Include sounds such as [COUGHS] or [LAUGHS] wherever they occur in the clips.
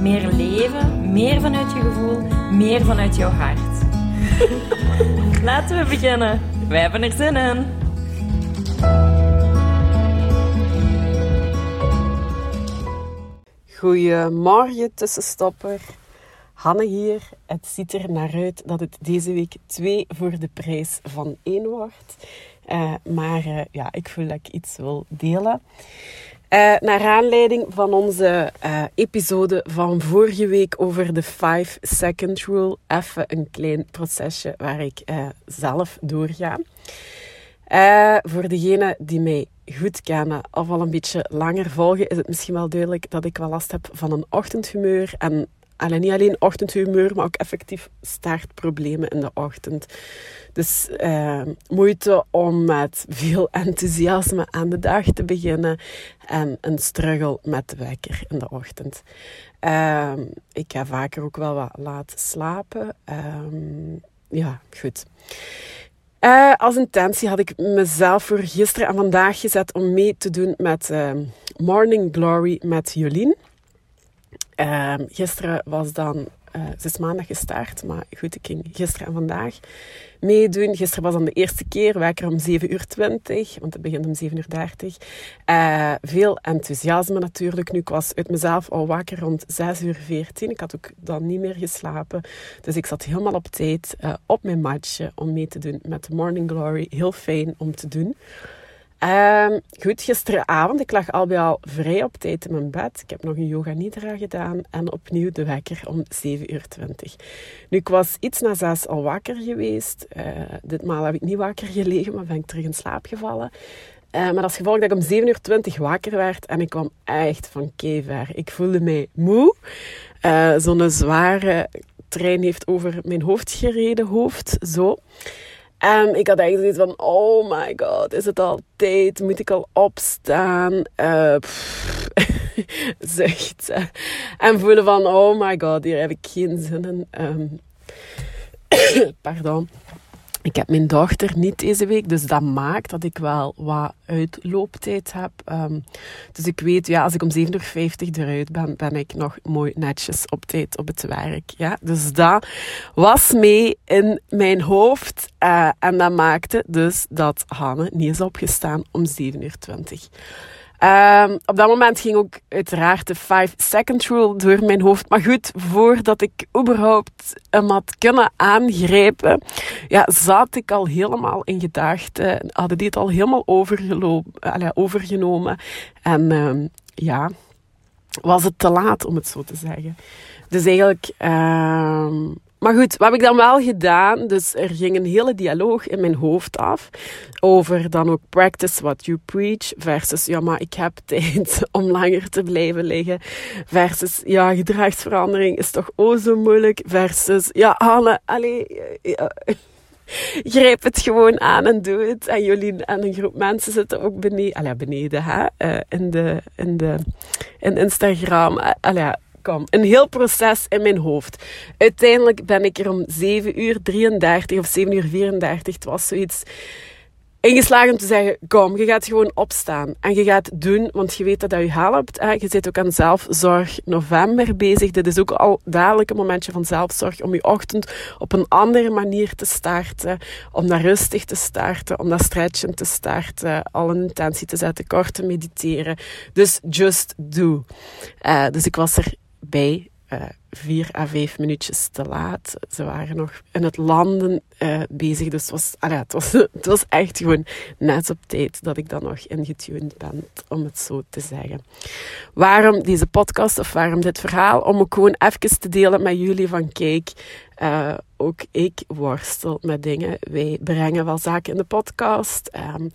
Meer leven, meer vanuit je gevoel, meer vanuit jouw hart. [LAUGHS] Laten we beginnen. Wij hebben er zin in. Goedemorgen, tussenstopper. Hanne hier. Het ziet er naar uit dat het deze week twee voor de prijs van één wordt. Eh, maar eh, ja, ik voel dat ik iets wil delen. Eh, naar aanleiding van onze eh, episode van vorige week over de 5 second rule. Even een klein procesje waar ik eh, zelf doorga. Voor degenen die mij goed kennen of al een beetje langer volgen, is het misschien wel duidelijk dat ik wel last heb van een ochtendhumeur. En allee, niet alleen ochtendhumeur, maar ook effectief startproblemen in de ochtend. Dus eh, moeite om met veel enthousiasme aan de dag te beginnen en een struggle met de wekker in de ochtend. Ehm, ik ga vaker ook wel wat laat slapen. Ehm, ja, goed. Eh, als intentie had ik mezelf voor gisteren en vandaag gezet om mee te doen met ehm, Morning Glory met Jolien. Ehm, gisteren was dan, eh ze is maandag gestart, maar goed, ik ging gisteren en vandaag meedoen. Gisteren was dan de eerste keer, wekker om 7 uur 20, want het begint om 7 uur 30. Eh, veel enthousiasme natuurlijk. Nu, ik was uit mezelf al wakker rond 6 uur 14. Ik had ook dan niet meer geslapen. Dus ik zat helemaal op tijd eh, op mijn matje om mee te doen met de Morning Glory. Heel fijn om te doen. Ehm, goed, gisteravond, ik lag al bij al vrij op tijd in mijn bed. Ik heb nog een yoga nidra gedaan en opnieuw de wekker om 7 uur 20. Nu, ik was iets na zes al wakker geweest. Eh, ditmaal heb ik niet wakker gelegen, maar ben ik terug in slaap gevallen. Eh, maar als gevolg dat ik om 7 uur 20 wakker werd en ik kwam echt van kever. Ik voelde mij moe. Eh, Zo'n zware trein heeft over mijn hoofd gereden, hoofd, zo. En ik had eigenlijk zoiets van, oh my god, is het al tijd? Moet ik al opstaan? Pff, [LAUGHS] zucht. En voelen van, oh my god, hier heb ik geen zin in. Ehm, [COUGHS] pardon. Ik heb mijn dochter niet deze week, dus dat maakt dat ik wel wat uitlooptijd heb. Ehm, dus ik weet, ja, als ik om 7.50 uur eruit ben, ben ik nog mooi netjes op tijd op het werk. Ja? Dus dat was mee in mijn hoofd. eh, en dat maakte dus dat Hanne niet is opgestaan om 7.20 uur. Ehm, op dat moment ging ook uiteraard de 5-second rule door mijn hoofd. Maar goed, voordat ik überhaupt hem had kunnen aangrijpen, ja, zat ik al helemaal in gedachten. Hadden die het al helemaal overgenomen. En ehm, ja, was het te laat om het zo te zeggen. Dus eigenlijk. ehm, maar goed, wat heb ik dan wel gedaan? Dus er ging een hele dialoog in mijn hoofd af over dan ook practice what you preach versus ja, maar ik heb tijd [LAUGHS] om langer te blijven liggen versus ja, gedragsverandering is toch o zo moeilijk versus ja, Anne, allee, ja, [LAUGHS] grijp het gewoon aan en doe het. En Jolien en een groep mensen zitten ook beneden, allee, beneden hè, eh, in, de, in, de, in Instagram. Eh, Allee, kom, een heel proces in mijn hoofd. Uiteindelijk ben ik er om 7 uur 33 of 7 uur 34, het was zoiets ingeslagen om te zeggen, kom, je gaat gewoon opstaan. En je gaat doen, want je weet dat dat je helpt. Je zit ook aan zelfzorg november bezig. Dit is ook al dadelijk een momentje van zelfzorg om je ochtend op een andere manier te starten. Om daar rustig te starten, om dat stretchen te starten. Al een intentie te zetten, kort te mediteren. Dus just do. Eh, dus ik was erbij eh, vier à vijf minuutjes te laat. Ze waren nog in het landen eh, bezig. Dus het was, het, was, [LAUGHS] het was echt gewoon net op tijd dat ik dan nog ingetuned ben, om het zo te zeggen. Waarom deze podcast of waarom dit verhaal? Om ook gewoon even te delen met jullie van kijk, eh, ook ik worstel met dingen. Wij brengen wel zaken in de podcast. ehm,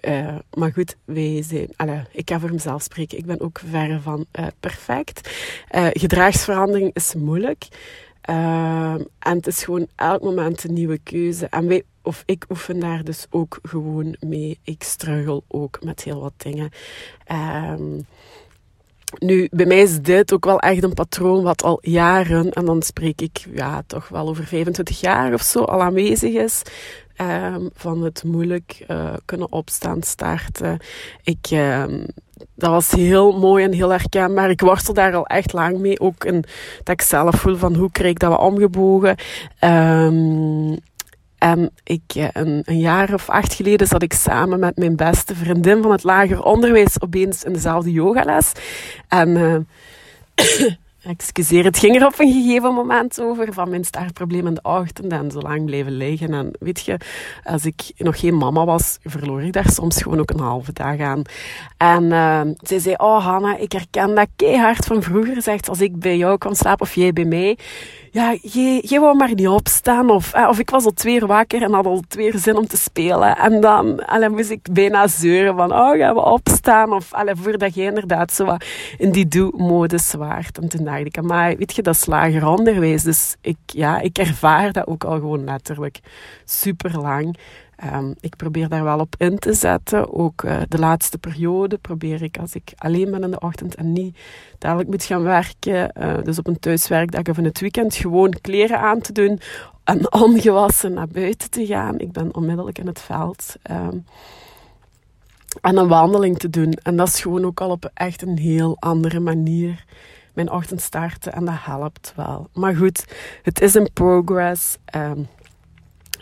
eh, maar goed, wij zijn, ik ga voor mezelf spreken. Ik ben ook verre van eh, perfect. Gedragsverandering is moeilijk. Ehm, en het is gewoon elk moment een nieuwe keuze. En wij, of ik oefen daar dus ook gewoon mee. Ik struggle ook met heel wat dingen. Um, nu, bij mij is dit ook wel echt een patroon wat al jaren, en dan spreek ik ja, toch wel over 25 jaar of zo, al aanwezig is. Um, van het moeilijk uh, kunnen opstaan, starten. Ik, um, dat was heel mooi en heel herkenbaar. Ik worstel daar al echt lang mee. Ook in, dat ik zelf voel van hoe kreeg ik dat we omgebogen. Um, en ik, eh, een, een, jaar of acht geleden zat ik samen met mijn beste vriendin van het lager onderwijs opeens in dezelfde yogales. En uh, [COUGHS] excuseer, het ging er op een gegeven moment over van mijn startprobleem in de ochtend en zo lang blijven liggen. En weet je, als ik nog geen mama was, verloor ik daar soms gewoon ook een halve dag aan. En uh, zij zei, oh Hanna, ik herken dat keihard van vroeger. Zegt, als ik bij jou kan slapen of jij bij mij ja, je, je wou maar niet opstaan. Of, eh, of ik was al twee wakker en had al twee zin om te spelen. En dan allee, moest ik bijna zeuren van, oh, gaan we opstaan? Of allee, voordat je inderdaad zo wat in die do-modus waart. En toen dacht ik, maar weet je, dat is lager onderwijs. Dus ik, ja, ik ervaar dat ook al gewoon letterlijk super lang. Um, ik probeer daar wel op in te zetten. Ook uh, de laatste periode probeer ik als ik alleen ben in de ochtend en niet dadelijk moet gaan werken. Uh, dus op een thuiswerkdag of in het weekend gewoon kleren aan te doen en [LAUGHS] ongewassen naar buiten te gaan. Ik ben onmiddellijk in het veld. Um, en een wandeling te doen. En dat is gewoon ook al op echt een heel andere manier mijn ochtend starten. En dat helpt wel. Maar goed, het is in progress. Um,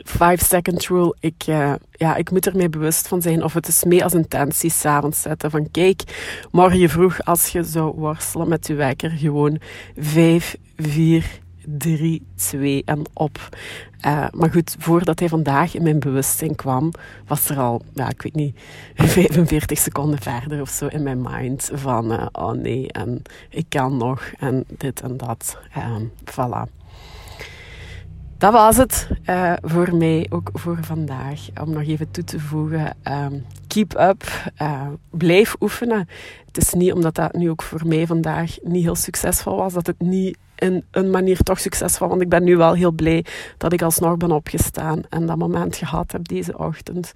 five second rule. Ik, uh, ja, ik moet er mee bewust van zijn. Of het is mee als intentie s'avonds zetten. Van kijk, morgen vroeg als je zou worstelen met je wekker. Gewoon 5, 4, 3, 2 en op. Uh, maar goed, voordat hij vandaag in mijn bewustzijn kwam, was er al, ja, ik weet niet, [LAUGHS] 45 seconden verder of zo in mijn mind. Van, uh, oh nee, en ik kan nog, en dit en dat. Um, voilà dat was het uh, voor mij, ook voor vandaag. Om nog even toe te voegen, um, keep up, uh, blijf oefenen. Het is niet omdat dat nu ook voor mij vandaag niet heel succesvol was, dat het niet in een manier toch succesvol, want ik ben nu wel heel blij dat ik alsnog ben opgestaan en dat moment gehad heb deze ochtend.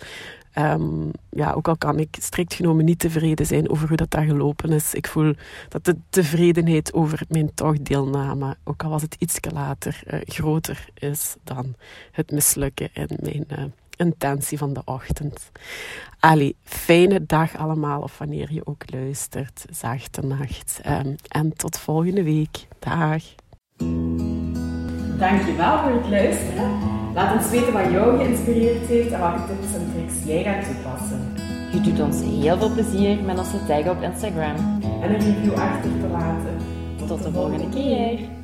Um, ja, ook al kan ik strikt genomen niet tevreden zijn over hoe dat daar gelopen is. Ik voel dat de tevredenheid over mijn tochtdeelname, ook al was het iets later, uh, groter is dan het mislukken in mijn uh, intentie van de ochtend. Ali, fijne dag allemaal, of wanneer je ook luistert. Zachte nacht. Um, en tot volgende week. Dag. Dankjewel voor het luisteren. Laat ons weten wat jou geïnspireerd heeft en welke tips en tricks jij gaat toepassen. Je doet ons heel veel plezier met onze tag op Instagram. En een review achter te laten. Tot, Tot de volgende keer.